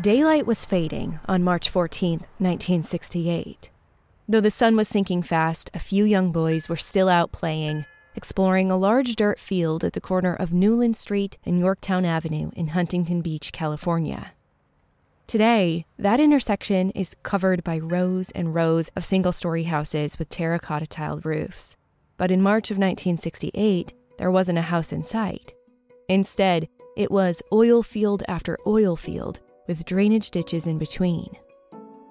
Daylight was fading on March 14, 1968. Though the sun was sinking fast, a few young boys were still out playing, exploring a large dirt field at the corner of Newland Street and Yorktown Avenue in Huntington Beach, California. Today, that intersection is covered by rows and rows of single story houses with terracotta tiled roofs. But in March of 1968, there wasn't a house in sight. Instead, it was oil field after oil field with drainage ditches in between.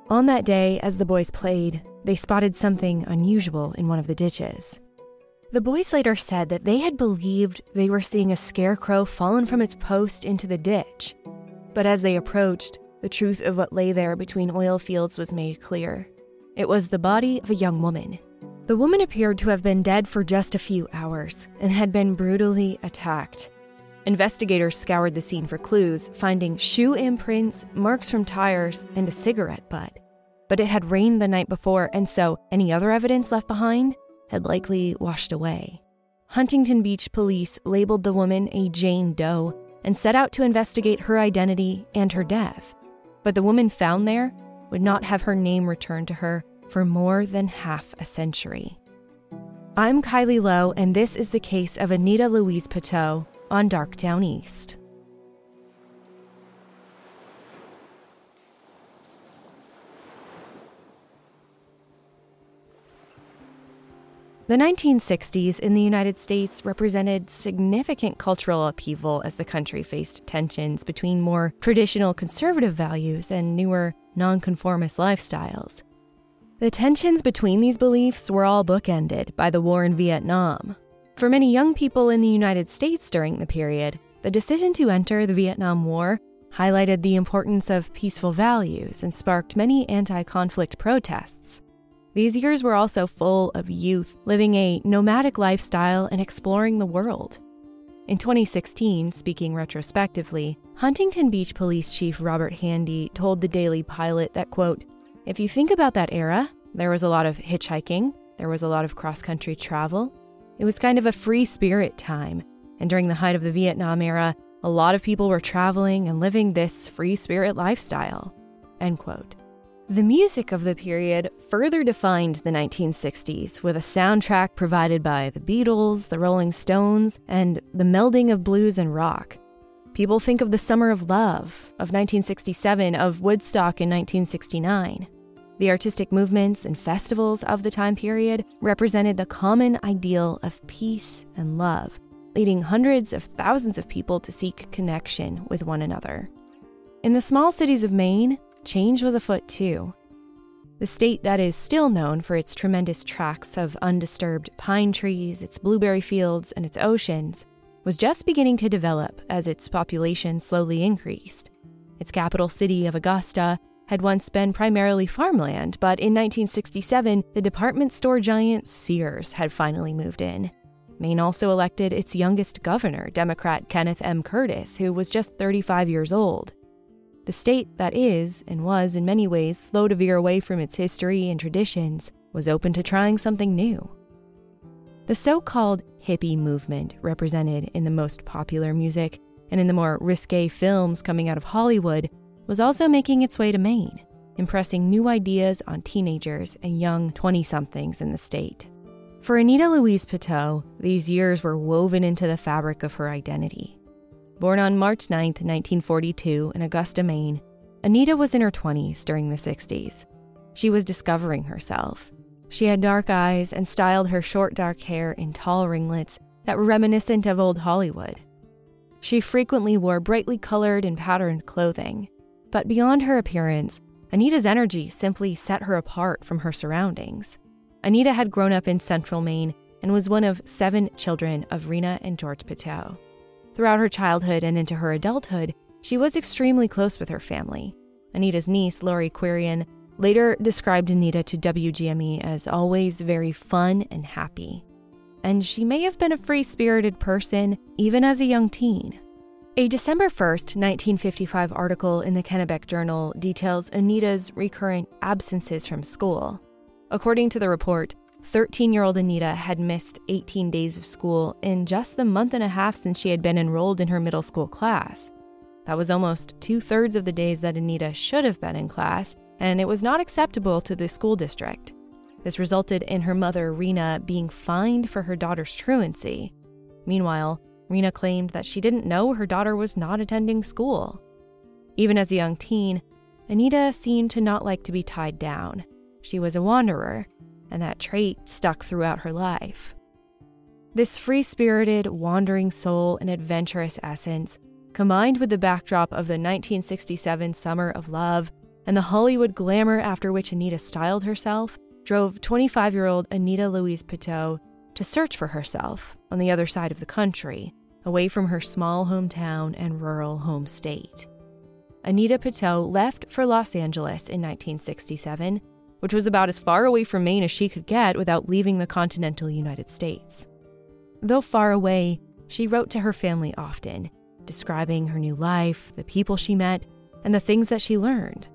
On that day, as the boys played, they spotted something unusual in one of the ditches. The boys later said that they had believed they were seeing a scarecrow fallen from its post into the ditch. But as they approached, the truth of what lay there between oil fields was made clear. It was the body of a young woman. The woman appeared to have been dead for just a few hours and had been brutally attacked. Investigators scoured the scene for clues, finding shoe imprints, marks from tires, and a cigarette butt. But it had rained the night before, and so any other evidence left behind had likely washed away. Huntington Beach police labeled the woman a Jane Doe and set out to investigate her identity and her death. But the woman found there would not have her name returned to her for more than half a century. I'm Kylie Low, and this is the case of Anita Louise Piteau, on Dark Downeast. The 1960s in the United States represented significant cultural upheaval as the country faced tensions between more traditional conservative values and newer nonconformist lifestyles. The tensions between these beliefs were all bookended by the war in Vietnam, for many young people in the United States during the period, the decision to enter the Vietnam War highlighted the importance of peaceful values and sparked many anti conflict protests. These years were also full of youth living a nomadic lifestyle and exploring the world. In 2016, speaking retrospectively, Huntington Beach Police Chief Robert Handy told the Daily Pilot that, quote, if you think about that era, there was a lot of hitchhiking, there was a lot of cross country travel, it was kind of a free spirit time, and during the height of the Vietnam era, a lot of people were traveling and living this free spirit lifestyle. End quote. The music of the period further defined the 1960s with a soundtrack provided by the Beatles, the Rolling Stones, and the melding of blues and rock. People think of the Summer of Love of 1967, of Woodstock in 1969. The artistic movements and festivals of the time period represented the common ideal of peace and love, leading hundreds of thousands of people to seek connection with one another. In the small cities of Maine, change was afoot too. The state that is still known for its tremendous tracts of undisturbed pine trees, its blueberry fields, and its oceans was just beginning to develop as its population slowly increased. Its capital city of Augusta had once been primarily farmland, but in 1967, the department store giant Sears had finally moved in. Maine also elected its youngest governor, Democrat Kenneth M. Curtis, who was just 35 years old. The state that is, and was in many ways, slow to veer away from its history and traditions, was open to trying something new. The so called hippie movement, represented in the most popular music and in the more risque films coming out of Hollywood, was also making its way to Maine, impressing new ideas on teenagers and young 20 somethings in the state. For Anita Louise Piteau, these years were woven into the fabric of her identity. Born on March 9, 1942, in Augusta, Maine, Anita was in her 20s during the 60s. She was discovering herself. She had dark eyes and styled her short dark hair in tall ringlets that were reminiscent of old Hollywood. She frequently wore brightly colored and patterned clothing, but beyond her appearance, Anita's energy simply set her apart from her surroundings. Anita had grown up in central Maine and was one of seven children of Rena and George Piteau. Throughout her childhood and into her adulthood, she was extremely close with her family. Anita's niece, Lori Quirion, later described Anita to WGME as always very fun and happy. And she may have been a free spirited person even as a young teen. A December 1st, 1955 article in the Kennebec Journal details Anita's recurrent absences from school. According to the report, 13 year old Anita had missed 18 days of school in just the month and a half since she had been enrolled in her middle school class. That was almost two thirds of the days that Anita should have been in class, and it was not acceptable to the school district. This resulted in her mother, Rena, being fined for her daughter's truancy. Meanwhile, Rena claimed that she didn't know her daughter was not attending school. Even as a young teen, Anita seemed to not like to be tied down. She was a wanderer, and that trait stuck throughout her life. This free spirited, wandering soul and adventurous essence, combined with the backdrop of the 1967 Summer of Love and the Hollywood glamour after which Anita styled herself, drove 25 year old Anita Louise Piteau to search for herself on the other side of the country, away from her small hometown and rural home state. Anita Piteau left for Los Angeles in 1967, which was about as far away from Maine as she could get without leaving the continental United States. Though far away, she wrote to her family often, describing her new life, the people she met, and the things that she learned.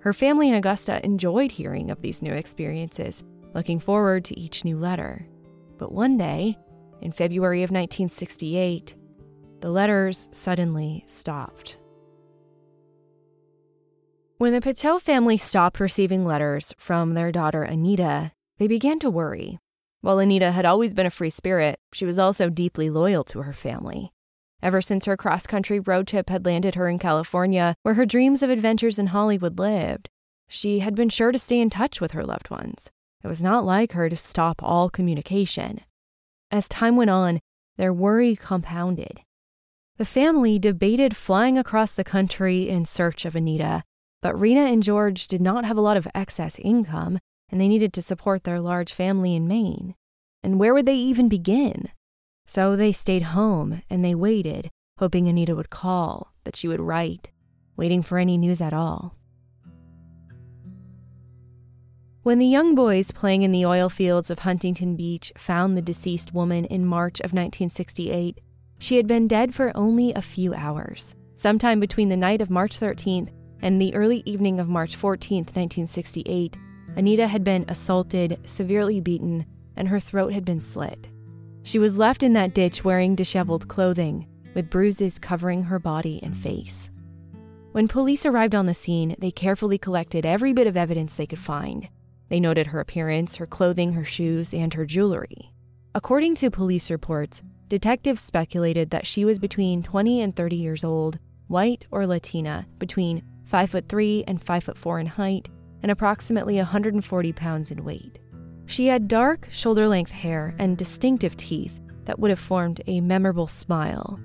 Her family in Augusta enjoyed hearing of these new experiences, looking forward to each new letter. But one day, in February of 1968, the letters suddenly stopped. When the Piteau family stopped receiving letters from their daughter Anita, they began to worry. While Anita had always been a free spirit, she was also deeply loyal to her family. Ever since her cross country road trip had landed her in California, where her dreams of adventures in Hollywood lived, she had been sure to stay in touch with her loved ones. It was not like her to stop all communication. As time went on, their worry compounded. The family debated flying across the country in search of Anita, but Rena and George did not have a lot of excess income, and they needed to support their large family in Maine. And where would they even begin? So they stayed home and they waited, hoping Anita would call, that she would write, waiting for any news at all. When the young boys playing in the oil fields of Huntington Beach found the deceased woman in March of 1968, she had been dead for only a few hours. Sometime between the night of March 13th and the early evening of March 14th, 1968, Anita had been assaulted, severely beaten, and her throat had been slit. She was left in that ditch wearing disheveled clothing, with bruises covering her body and face. When police arrived on the scene, they carefully collected every bit of evidence they could find. They noted her appearance, her clothing, her shoes, and her jewelry. According to police reports, detectives speculated that she was between 20 and 30 years old, white or Latina, between 5 foot 3 and 5 foot 4 in height, and approximately 140 pounds in weight. She had dark, shoulder length hair and distinctive teeth that would have formed a memorable smile.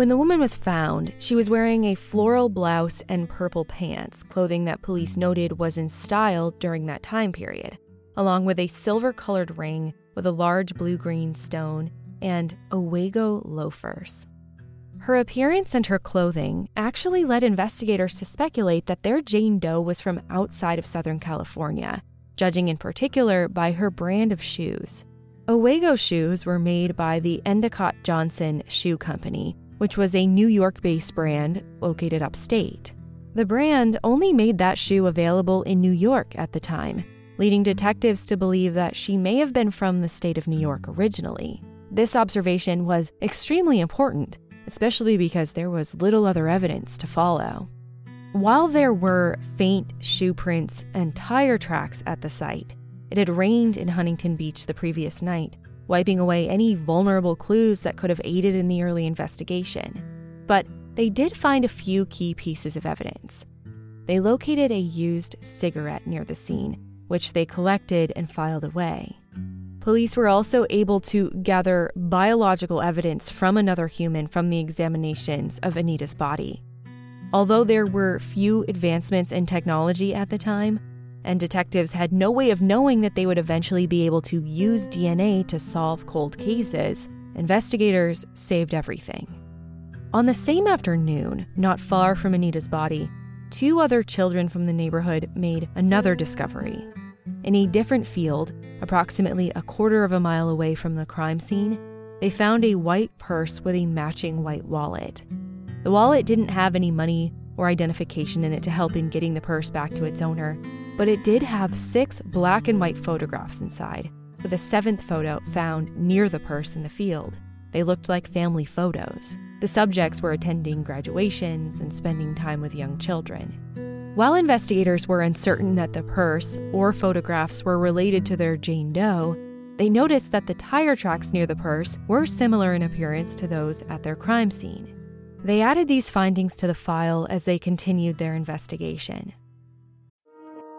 When the woman was found, she was wearing a floral blouse and purple pants, clothing that police hmm. noted was in style during that time period, along with a silver colored ring with a large blue hmm. green stone and Owego loafers. Her appearance and her clothing actually led investigators to speculate that their Jane Doe was from outside of Southern California judging in particular by her brand of shoes. Owego shoes were made by the Endicott Johnson Shoe Company, which was a New York based brand located upstate. The brand only made that shoe available in New York at the time, leading detectives to believe that she may have been from the state of New York originally. This observation was extremely important, especially because there was little other evidence to follow. While there were faint shoe prints and tire tracks at the site, It had rained in Huntington Beach the previous night, wiping away any vulnerable clues that could have aided in the early investigation. But they did find a few key pieces of evidence. They located a used cigarette near the scene, which they collected and filed away. Police were also able to gather biological evidence from another human from the examinations of Anita's body. Although there were few advancements in technology at the time, and detectives had no way of knowing that they would eventually be able to use DNA to solve cold cases, investigators saved everything. On the same afternoon, not far from Anita's body, two other children from the neighborhood made another discovery. In a different field, approximately a quarter of a mile away from the crime scene, they found a white purse with a matching white wallet. The wallet didn't have any money or identification in it to help in getting the purse back to its owner, but it did have six black and white photographs inside, with a seventh photo found near the purse in the field. They looked like family photos. The subjects were attending graduations and spending time with young children. While investigators were uncertain that the purse or photographs were related to their Jane Doe, they noticed that the tire tracks near the purse were similar in appearance to those at their crime scene. They added these findings to the file as they continued their investigation.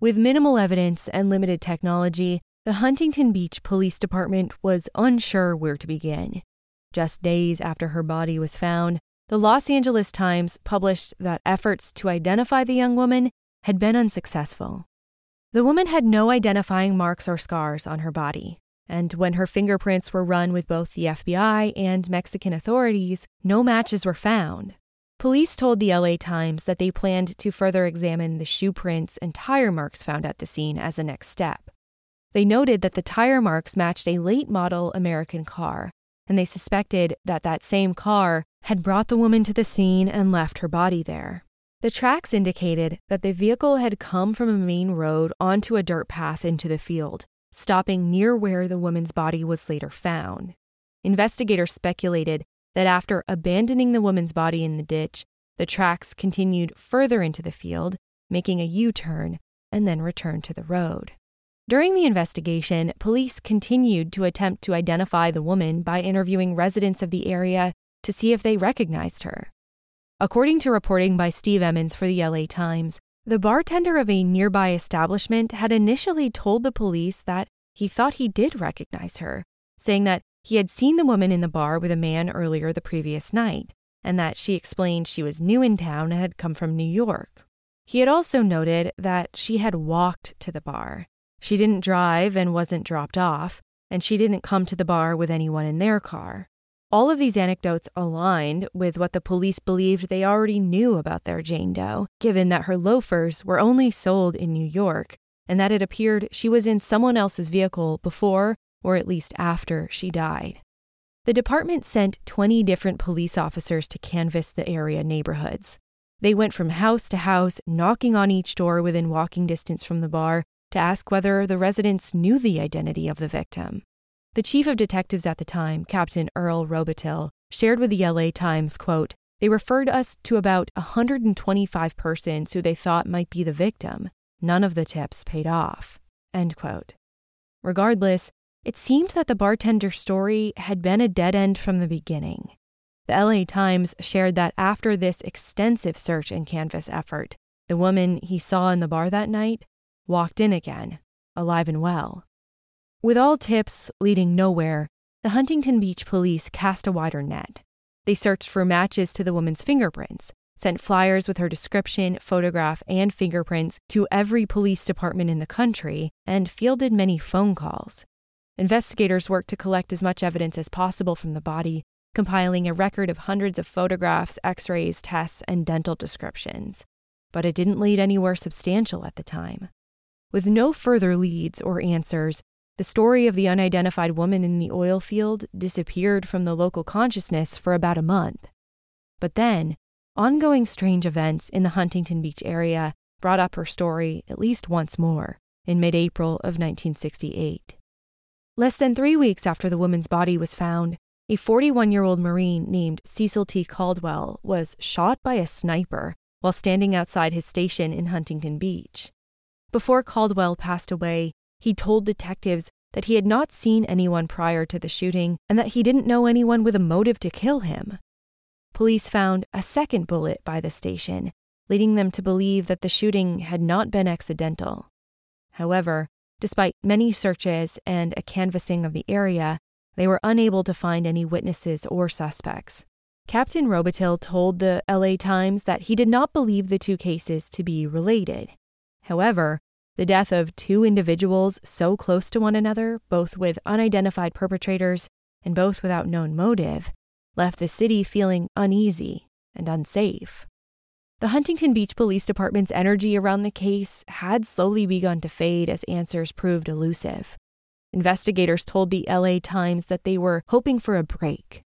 With minimal evidence and limited technology, the Huntington Beach Police Department was unsure where to begin. Just days after her body was found, the Los Angeles Times published that efforts to identify the young woman had been unsuccessful. The woman had no identifying marks or scars on her body, and when her fingerprints were run with both the FBI and Mexican authorities, no matches were found. Police told the LA Times that they planned to further examine the shoe prints and tire marks found at the scene as a next step. They noted that the tire marks matched a late model American car, and they suspected that that same car had brought the woman to the scene and left her body there. The tracks indicated that the vehicle had come from a main road onto a dirt path into the field, stopping near where the woman's body was later found. Investigators speculated that after abandoning the woman's body in the ditch, the tracks continued further into the field, making a U turn, and then returned to the road. During the investigation, police continued to attempt to identify the woman by interviewing residents of the area to see if they recognized her. According to reporting by Steve Emmons for the LA Times, the bartender of a nearby establishment had initially told the police that he thought he did recognize her, saying that he had seen the woman in the bar with a man earlier the previous night, and that she explained she was new in town and had come from New York. He had also noted that she had walked to the bar. She didn't drive and wasn't dropped off, and she didn't come to the bar with anyone in their car. All of these anecdotes aligned with what the police believed they already knew about their Jane Doe, given that her loafers were only sold in New York and that it appeared she was in someone else's vehicle before or at least after she died. The department sent 20 different police officers to canvass the area neighborhoods. They went from house to house, knocking on each door within walking distance from the bar to ask whether the residents knew the identity of the victim. The chief of detectives at the time, Captain Earl Robitil, shared with the LA Times, quote, They referred us to about 125 persons who they thought might be the victim. None of the tips paid off. End quote. Regardless, it seemed that the bartender story had been a dead end from the beginning. The LA Times shared that after this extensive search and canvas effort, The woman he saw in the bar that night walked in again, alive and well. With all tips leading nowhere, the Huntington Beach police cast a wider net. They searched for matches to the woman's fingerprints, sent flyers with her description, photograph, and fingerprints to every police department in the country, and fielded many phone calls. Investigators worked to collect as much evidence as possible from the body, compiling a record of hundreds of photographs, x rays, tests, and dental descriptions. But it didn't lead anywhere substantial at the time. With no further leads or answers, the story of the unidentified woman in the oil field disappeared from the local consciousness for about a month. But then, ongoing strange events in the Huntington Beach area brought up her story at least once more in mid April of 1968. Less than three weeks after the woman's body was found, a 41 year old Marine named Cecil T. Caldwell was shot by a sniper while standing outside his station in Huntington Beach. Before Caldwell passed away, he told detectives that he had not seen anyone prior to the shooting and that he didn't know anyone with a motive to kill him. Police found a second bullet by the station, leading them to believe that the shooting had not been accidental. However, despite many searches and a canvassing of the area, they were unable to find any witnesses or suspects. Captain Robitil told the LA Times that he did not believe the two cases to be related. However, the death of two individuals so close to one another, both with unidentified perpetrators and both without known motive, left the city feeling uneasy and unsafe. The Huntington Beach Police Department's energy around the case had slowly begun to fade as answers proved elusive. Investigators told the LA Times that they were hoping for a break.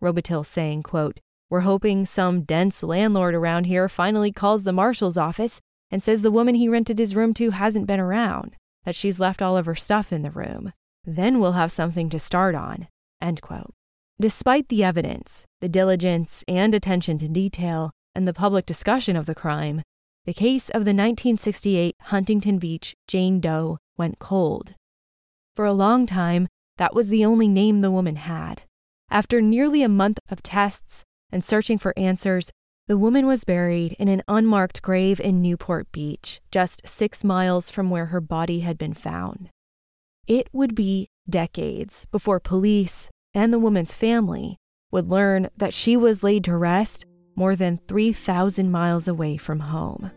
Robitil saying, quote, We're hoping some dense landlord around here finally calls the marshal's office and says the woman he rented his room to hasn't been around, that she's left all of her stuff in the room. Then we'll have something to start on. End quote. Despite the evidence, the diligence and attention to detail, and the public discussion of the crime, the case of the 1968 Huntington Beach Jane Doe went cold. For a long time, that was the only name the woman had. After nearly a month of tests and searching for answers, the woman was buried in an unmarked grave in Newport Beach, just six miles from where her body had been found. It would be decades before police and the woman's family would learn that she was laid to rest more than 3,000 miles away from home.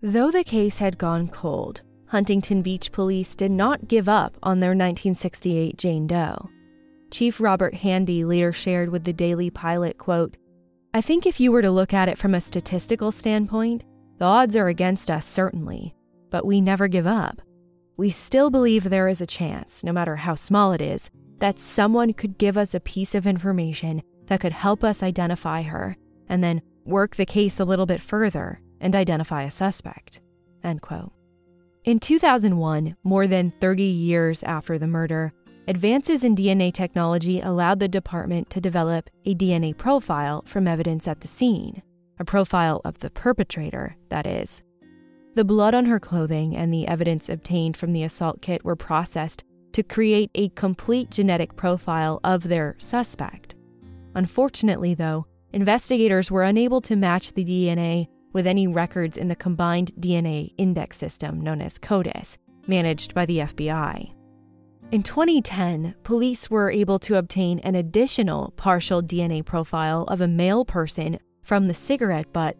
Though the case had gone cold, Huntington Beach police did not give up on their 1968 Jane Doe. Chief Robert Handy later shared with the Daily Pilot, quote, I think if you were to look at it from a statistical standpoint, the odds are against us certainly, but we never give up. We still believe there is a chance, no matter how small it is, that someone could give us a piece of information that could help us identify her, and then work the case a little bit further and identify a suspect. End quote. In 2001, more than 30 years after the murder, Advances in DNA technology allowed the department to develop a DNA profile from evidence at the scene, a profile of the perpetrator, that is. The blood on her clothing and the evidence obtained from the assault kit were processed to create a complete genetic profile of their suspect. Unfortunately, though, investigators were unable to match the DNA with any records in the combined DNA index system known as CODIS, managed by the FBI. In 2010, police were able to obtain an additional partial DNA profile of a male person from the cigarette butt.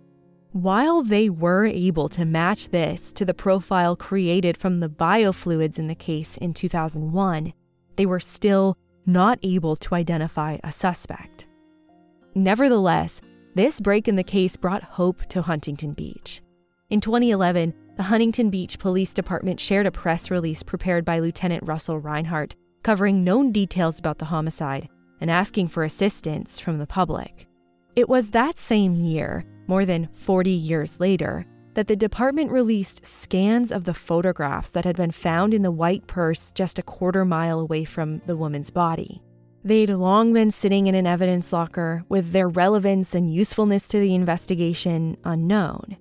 While they were able to match this to the profile created from the biofluids in the case in 2001, they were still not able to identify a suspect. Nevertheless, this break in the case brought hope to Huntington Beach. In 2011, the Huntington Beach Police Department shared a press release prepared by Lieutenant Russell Reinhardt covering known details about the homicide and asking for assistance from the public. It was that same year, more than 40 years later, that the department released scans of the photographs that had been found in the white purse just a quarter mile away from the woman's body. They'd long been sitting in an evidence locker with their relevance and usefulness to the investigation unknown.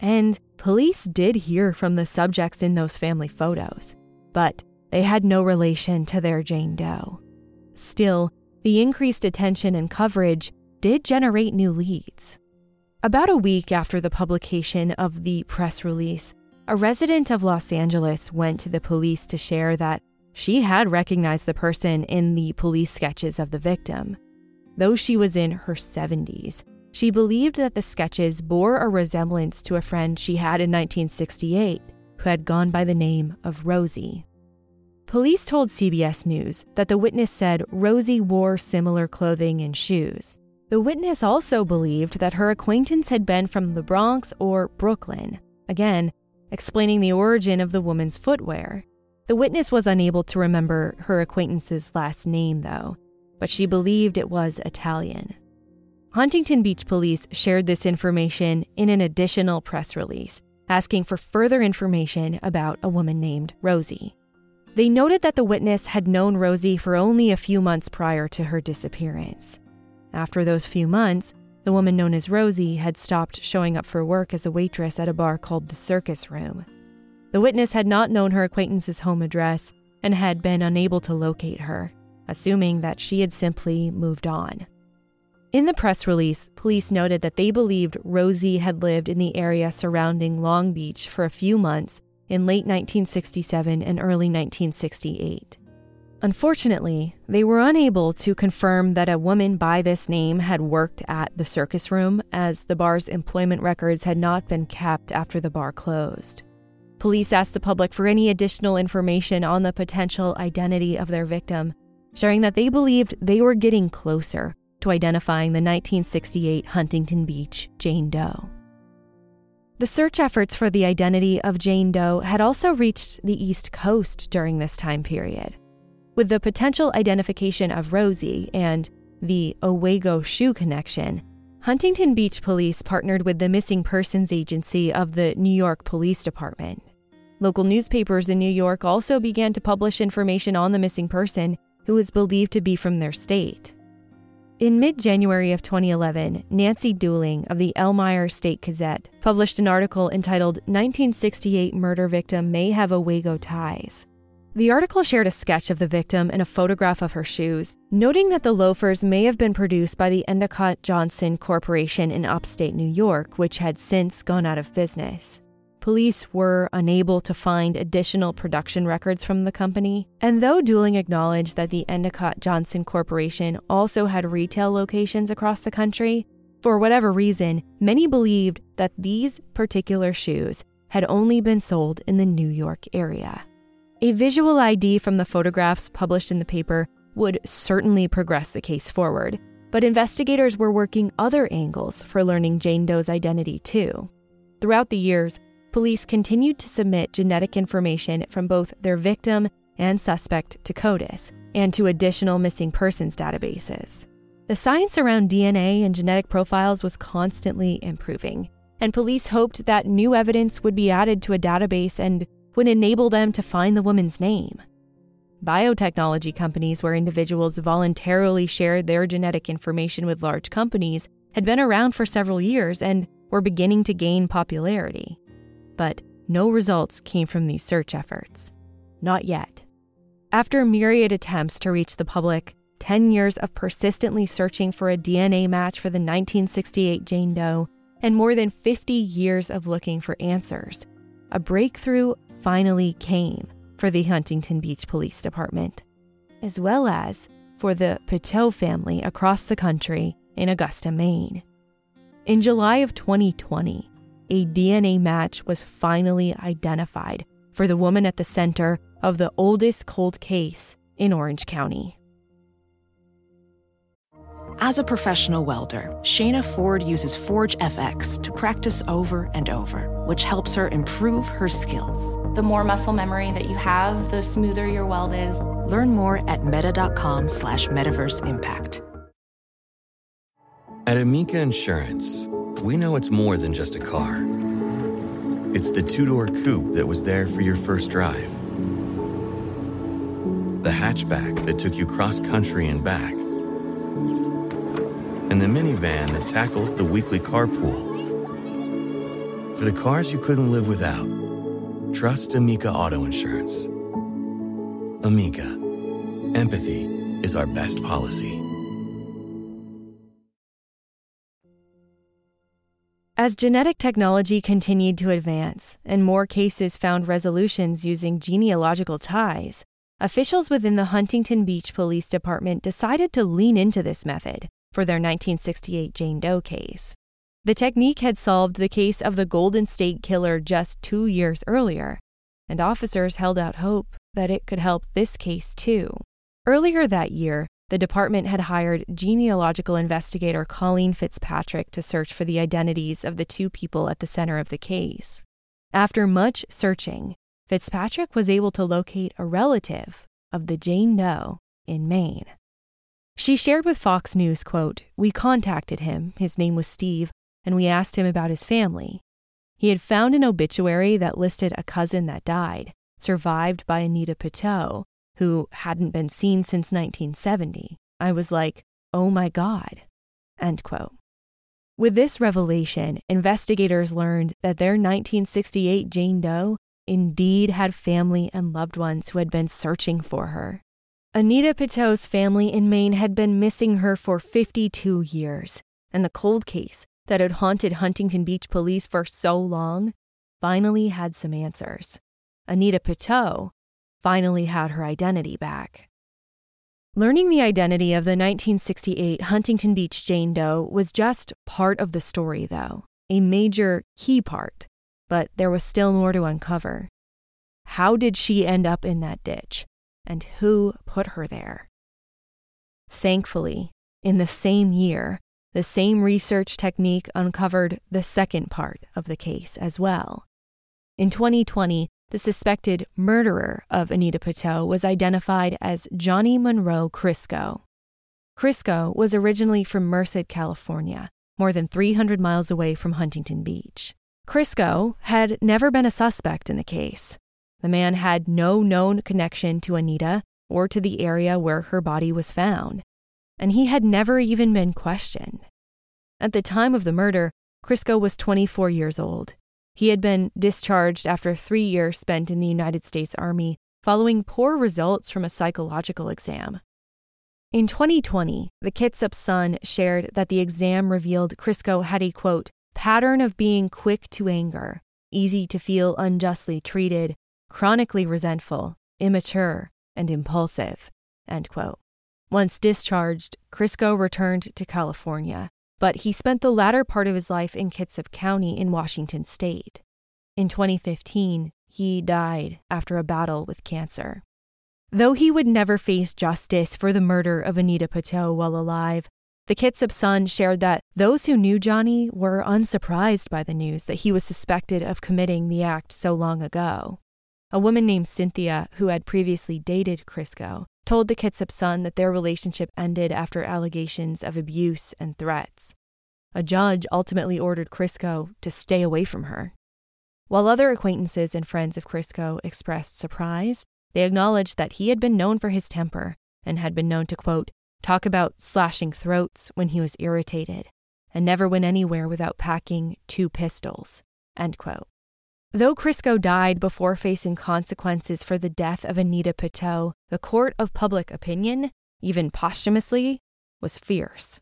And police did hear from the subjects in those family photos, but they had no relation to their Jane Doe. Still, the increased attention and coverage did generate new leads. About a week after the publication of the press release, a resident of Los Angeles went to the police to share that she had recognized the person in the police sketches of the victim. Though she was in her 70s, she believed that the sketches bore a resemblance to a friend she had in 1968 who had gone by the name of Rosie. Police told CBS News that the witness said Rosie wore similar clothing and shoes. The witness also believed that her acquaintance had been from the Bronx or Brooklyn, again, explaining the origin of the woman's footwear. The witness was unable to remember her acquaintance's last name, though, but she believed it was Italian. Huntington Beach police shared this information in an additional press release, asking for further information about a woman named Rosie. They noted that the witness had known Rosie for only a few months prior to her disappearance. After those few months, the woman known as Rosie had stopped showing up for work as a waitress at a bar called the Circus Room. The witness had not known her acquaintance's home address and had been unable to locate her, assuming that she had simply moved on. In the press release, police noted that they believed Rosie had lived in the area surrounding Long Beach for a few months in late 1967 and early 1968. Unfortunately, they were unable to confirm that a woman by this name had worked at the circus room, as the bar's employment records had not been kept after the bar closed. Police asked the public for any additional information on the potential identity of their victim, sharing that they believed they were getting closer to identifying the 1968 Huntington Beach Jane Doe. The search efforts for the identity of Jane Doe had also reached the East Coast during this time period. With the potential identification of Rosie and the Owego shoe connection, Huntington Beach Police partnered with the Missing Persons Agency of the New York Police Department. Local newspapers in New York also began to publish information on the missing person who was believed to be from their state. In mid January of 2011, Nancy Dooling of the Elmira Star-Gazette published an article entitled 1968 Murder Victim May Have Owego Ties. The article shared a sketch of the victim and a photograph of her shoes, noting that the loafers may have been produced by the Endicott Johnson Corporation in upstate New York, which had since gone out of business. Police were unable to find additional production records from the company, and though Dooling acknowledged that the Endicott Johnson Corporation also had retail locations across the country, for whatever reason, many believed that these particular shoes had only been sold in the New York area. A visual ID from the photographs published in the paper would certainly progress the case forward, but investigators were working other angles for learning Jane Doe's identity too. Throughout the years, police continued to submit genetic information from both their victim and suspect to CODIS and to additional missing persons databases. The science around DNA and genetic profiles was constantly improving, and police hoped that new evidence would be added to a database and would enable them to find the woman's name. Biotechnology companies, where individuals voluntarily shared their genetic information with large companies, had been around for several years and were beginning to gain popularity. But no results came from these search efforts. Not yet. After myriad attempts to reach the public, 10 years of persistently searching for a DNA match for the 1968 Jane Doe, and more than 50 years of looking for answers, a breakthrough finally came for the Huntington Beach Police Department, as well as for the Piteau family across the country in Augusta, Maine. In July of 2020, a DNA match was finally identified for the woman at the center of the oldest cold case in Orange County. As a professional welder, Shayna Ford uses Forge FX to practice over and over, which helps her improve her skills. The more muscle memory that you have, the smoother your weld is. Learn more at meta.com slash metaverse impact. At Amica Insurance, we know it's more than just a car. It's the two door coupe that was there for your first drive, the hatchback that took you cross country and back and the minivan that tackles the weekly carpool. For the cars you couldn't live without, trust Amica Auto Insurance. Amica, empathy is our best policy. As genetic technology continued to advance and more cases found resolutions using genealogical ties, officials within the Huntington Beach Police Department decided to lean into this method for their 1968 Jane Doe case. The technique had solved the case of the Golden State Killer just two years earlier, and officers held out hope that it could help this case too. Earlier that year, the department had hired genealogical investigator Colleen Fitzpatrick to search for the identities of the two people at the center of the case. After much searching, Fitzpatrick was able to locate a relative of the Jane Doe in Maine. She shared with Fox News, quote, "We contacted him, his name was Steve, and we asked him about his family. He had found an obituary that listed a cousin that died, survived by Anita Piteau, who hadn't been seen since 1970. I was like, oh my God. End quote. With this revelation, investigators learned that their 1968 Jane Doe indeed had family and loved ones who had been searching for her. Anita Piteau's family in Maine had been missing her for 52 years, and the cold case that had haunted Huntington Beach police for so long finally had some answers. Anita Piteau finally had her identity back. Learning the identity of the 1968 Huntington Beach Jane Doe was just part of the story, though, a major key part, but there was still more to uncover. How did she end up in that ditch, and who put her there? Thankfully, in the same year, the same research technique uncovered the second part of the case as well. In 2020, the suspected murderer of Anita Piteau was identified as Johnny Monroe Crisco. Crisco was originally from Merced, California, more than 300 miles away from Huntington Beach. Crisco had never been a suspect in the case. The man had no known connection to Anita or to the area where her body was found, and he had never even been questioned. At the time of the murder, Crisco was 24 years old. He had been discharged after three years spent in the United States Army following poor results from a psychological exam. In 2020, the Kitsap Sun shared that the exam revealed Crisco had a quote, pattern of being quick to anger, easy to feel unjustly treated, chronically resentful, immature, and impulsive. Once discharged, Crisco returned to California but he spent the latter part of his life in Kitsap County in Washington state. In 2015, he died after a battle with cancer. Though he would never face justice for the murder of Anita Piteau while alive, the Kitsap Sun shared that those who knew Johnny were unsurprised by the news that he was suspected of committing the act so long ago. A woman named Cynthia, who had previously dated Crisco, told the Kitsap Sun that their relationship ended after allegations of abuse and threats. A judge ultimately ordered Crisco to stay away from her. While other acquaintances and friends of Crisco expressed surprise, they acknowledged that he had been known for his temper and had been known to, quote, talk about slashing throats when he was irritated and never went anywhere without packing two pistols, end quote. Though Crisco died before facing consequences for the death of Anita Piteau, the court of public opinion, even posthumously, was fierce.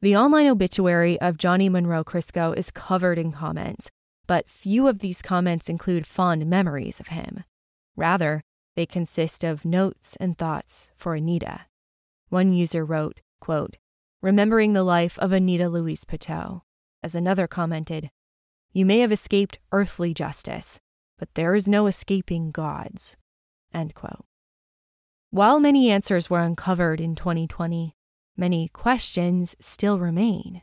The online obituary of Johnny Monroe Crisco is covered in comments, but few of these comments include fond memories of him. Rather, they consist of notes and thoughts for Anita. One user wrote, quote, Remembering the life of Anita Louise Piteau, as another commented, you may have escaped earthly justice, but there is no escaping God's. While many answers were uncovered in 2020, many questions still remain.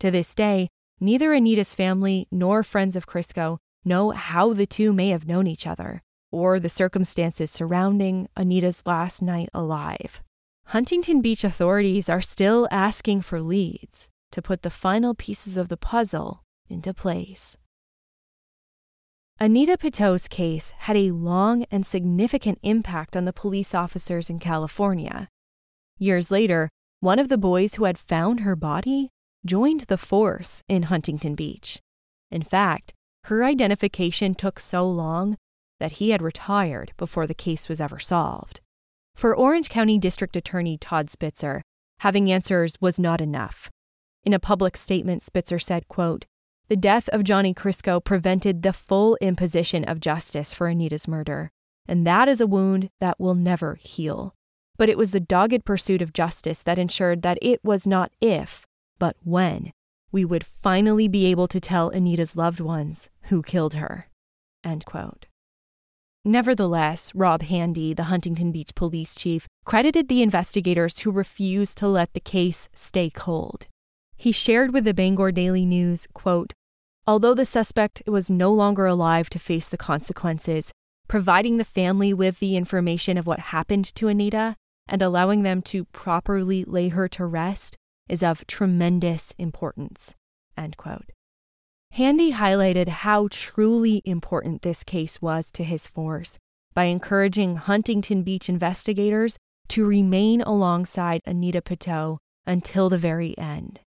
To this day, neither Anita's family nor friends of Crisco know how the two may have known each other or the circumstances surrounding Anita's last night alive. Huntington Beach authorities are still asking for leads to put the final pieces of the puzzle into place. Anita Piteau's case had a long and significant impact on the police officers in California. Years later, one of the boys who had found her body joined the force in Huntington Beach. In fact, her identification took so long that he had retired before the case was ever solved. For Orange County District Attorney Todd Spitzer, having answers was not enough. In a public statement, Spitzer said, quote, the death of Johnny Crisco prevented the full imposition of justice for Anita's murder, and that is a wound that will never heal. But it was the dogged pursuit of justice that ensured that it was not if, but when, we would finally be able to tell Anita's loved ones who killed her. Nevertheless, Rob Handy, the Huntington Beach police chief, credited the investigators who refused to let the case stay cold. He shared with the Bangor Daily News, quote, Although the suspect was no longer alive to face the consequences, providing the family with the information of what happened to Anita and allowing them to properly lay her to rest is of tremendous importance. End quote. Handy highlighted how truly important this case was to his force by encouraging Huntington Beach investigators to remain alongside Anita Piteau until the very end.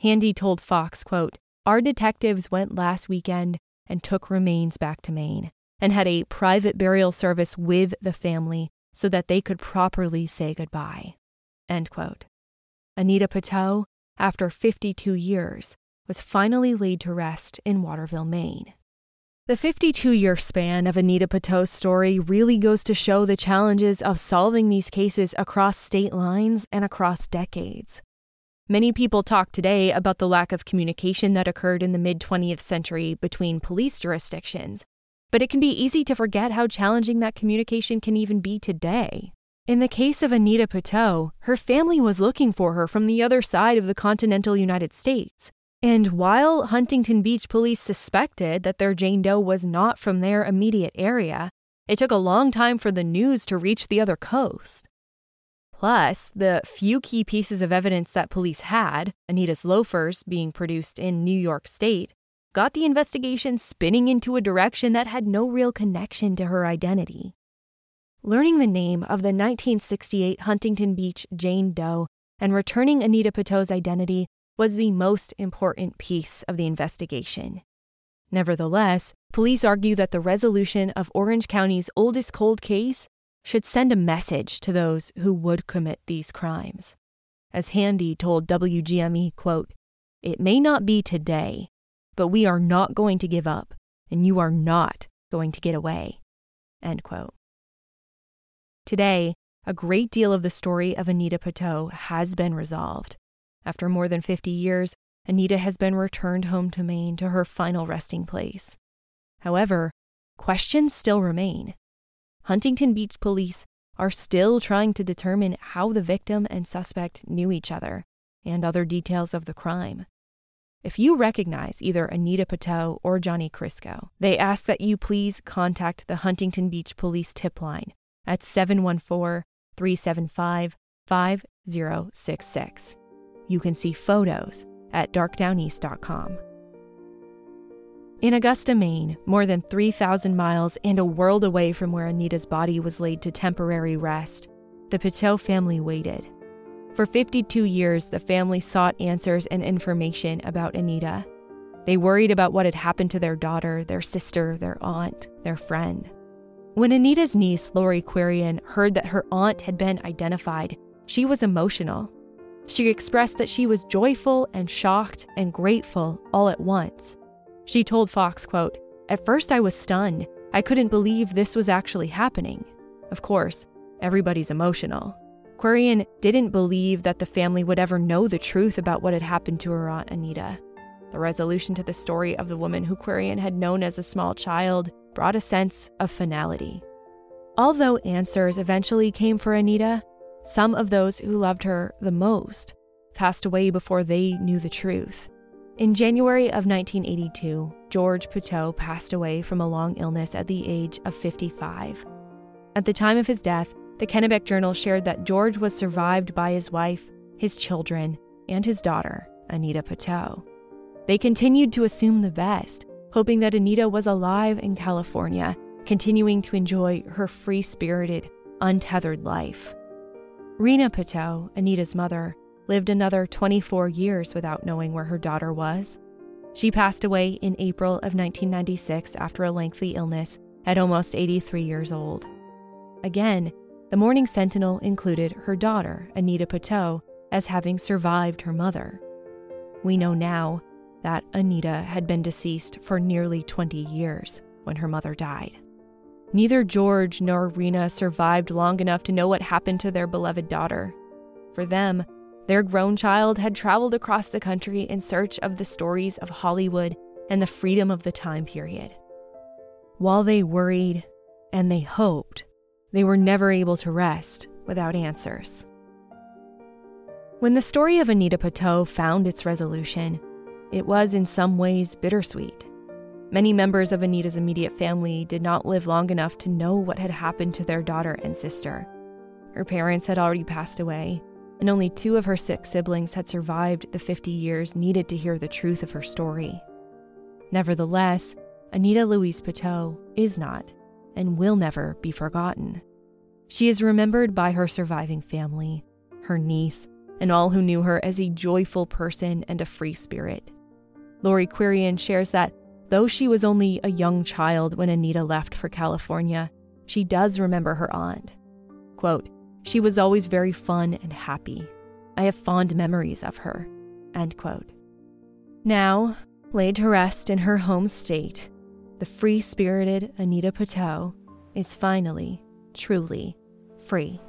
Handy told Fox, quote, Our detectives went last weekend and took remains back to Maine and had a private burial service with the family so that they could properly say goodbye. End quote. Anita Piteau, after 52 years, was finally laid to rest in Waterville, Maine. The 52 year span of Anita Piteau's story really goes to show the challenges of solving these cases across state lines and across decades. Many people talk today about the lack of communication that occurred in the mid 20th century between police jurisdictions, but it can be easy to forget how challenging that communication can even be today. In the case of Anita Piteau, her family was looking for her from the other side of the continental United States. And while Huntington Beach police suspected that their Jane Doe was not from their immediate area, it took a long time for the news to reach the other coast. Plus, the few key pieces of evidence that police had, Anita's loafers being produced in New York State, got the investigation spinning into a direction that had no real connection to her identity. Learning the name of the 1968 Huntington Beach Jane Doe and returning Anita Piteau's identity was the most important piece of the investigation. Nevertheless, police argue that the resolution of Orange County's oldest cold case should send a message to those who would commit these crimes. As Handy told WGME, quote, "It may not be today, but we are not going to give up, and you are not going to get away." End quote. Today, a great deal of the story of Anita Piteau has been resolved. After more than 50 years, Anita has been returned home to Maine to her final resting place. However, questions still remain. Huntington Beach police are still trying to determine how the victim and suspect knew each other and other details of the crime. If you recognize either Anita Piteau or Johnny Crisco, they ask that you please contact the Huntington Beach Police tip line at 714 375 5066. You can see photos at darkdowneast.com. In Augusta, Maine, more than 3,000 miles and a world away from where Anita's body was laid to temporary rest, the Piteau family waited. For 52 years, the family sought answers and information about Anita. They worried about what had happened to their daughter, their sister, their aunt, their friend. When Anita's niece, Lori Quirian, heard that her aunt had been identified, she was emotional. She expressed that she was joyful and shocked and grateful all at once. She told Fox, quote, At first I was stunned. I couldn't believe this was actually happening. Of course, everybody's emotional. Quirian didn't believe that the family would ever know the truth about what had happened to her aunt Anita. The resolution to the story of the woman who Quirian had known as a small child brought a sense of finality. Although answers eventually came for Anita, some of those who loved her the most passed away before they knew the truth. In January of 1982, George Piteau passed away from a long illness at the age of 55. At the time of his death, the Kennebec Journal shared that George was survived by his wife, his children, and his daughter, Anita Piteau. They continued to assume the best, hoping that Anita was alive in California, continuing to enjoy her free spirited, untethered life. Rena Piteau, Anita's mother, lived another 24 years without knowing where her daughter was. She passed away in April of 1996 after a lengthy illness at almost 83 years old. Again, the Morning Sentinel included her daughter, Anita Piteau, as having survived her mother. We know now that Anita had been deceased for nearly 20 years when her mother died. Neither George nor Rena survived long enough to know what happened to their beloved daughter. For them, their grown child had traveled across the country in search of the stories of Hollywood and the freedom of the time period. While they worried and they hoped, they were never able to rest without answers. When the story of Anita Piteau found its resolution, it was in some ways bittersweet. Many members of Anita's immediate family did not live long enough to know what had happened to their daughter and sister. Her parents had already passed away, and only two of her six siblings had survived the 50 years needed to hear the truth of her story. Nevertheless, Anita Louise Piteau is not and will never be forgotten. She is remembered by her surviving family, her niece, and all who knew her as a joyful person and a free spirit. Lori Quirian shares that though she was only a young child when Anita left for California, she does remember her aunt. Quote, she was always very fun and happy. I have fond memories of her. End quote. Now, laid to rest in her home state, the free spirited Anita Piteau is finally, truly free.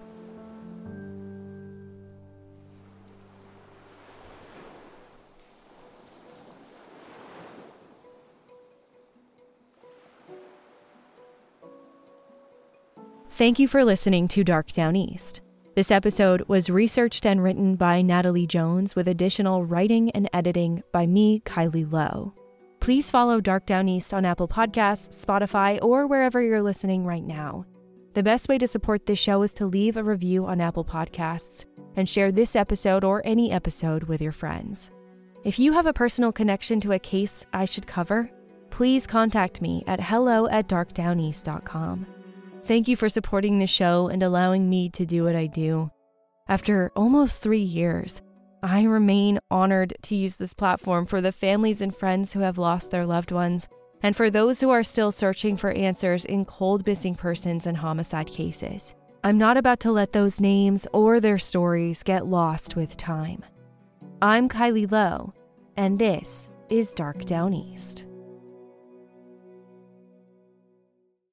Thank you for listening to Dark Downeast. This episode was researched and written by Natalie Jones with additional writing and editing by me, Kylie Low. Please follow Dark Downeast on Apple Podcasts, Spotify, or wherever you're listening right now. The best way to support this show is to leave a review on Apple Podcasts and share this episode or any episode with your friends. If you have a personal connection to a case I should cover, please contact me at hello at darkdowneast.com. Thank you for supporting the show and allowing me to do what I do. After almost three years, I remain honored to use this platform for the families and friends who have lost their loved ones, and for those who are still searching for answers in cold missing persons and homicide cases. I'm not about to let those names or their stories get lost with time. I'm Kylie Low, and this is Dark Downeast.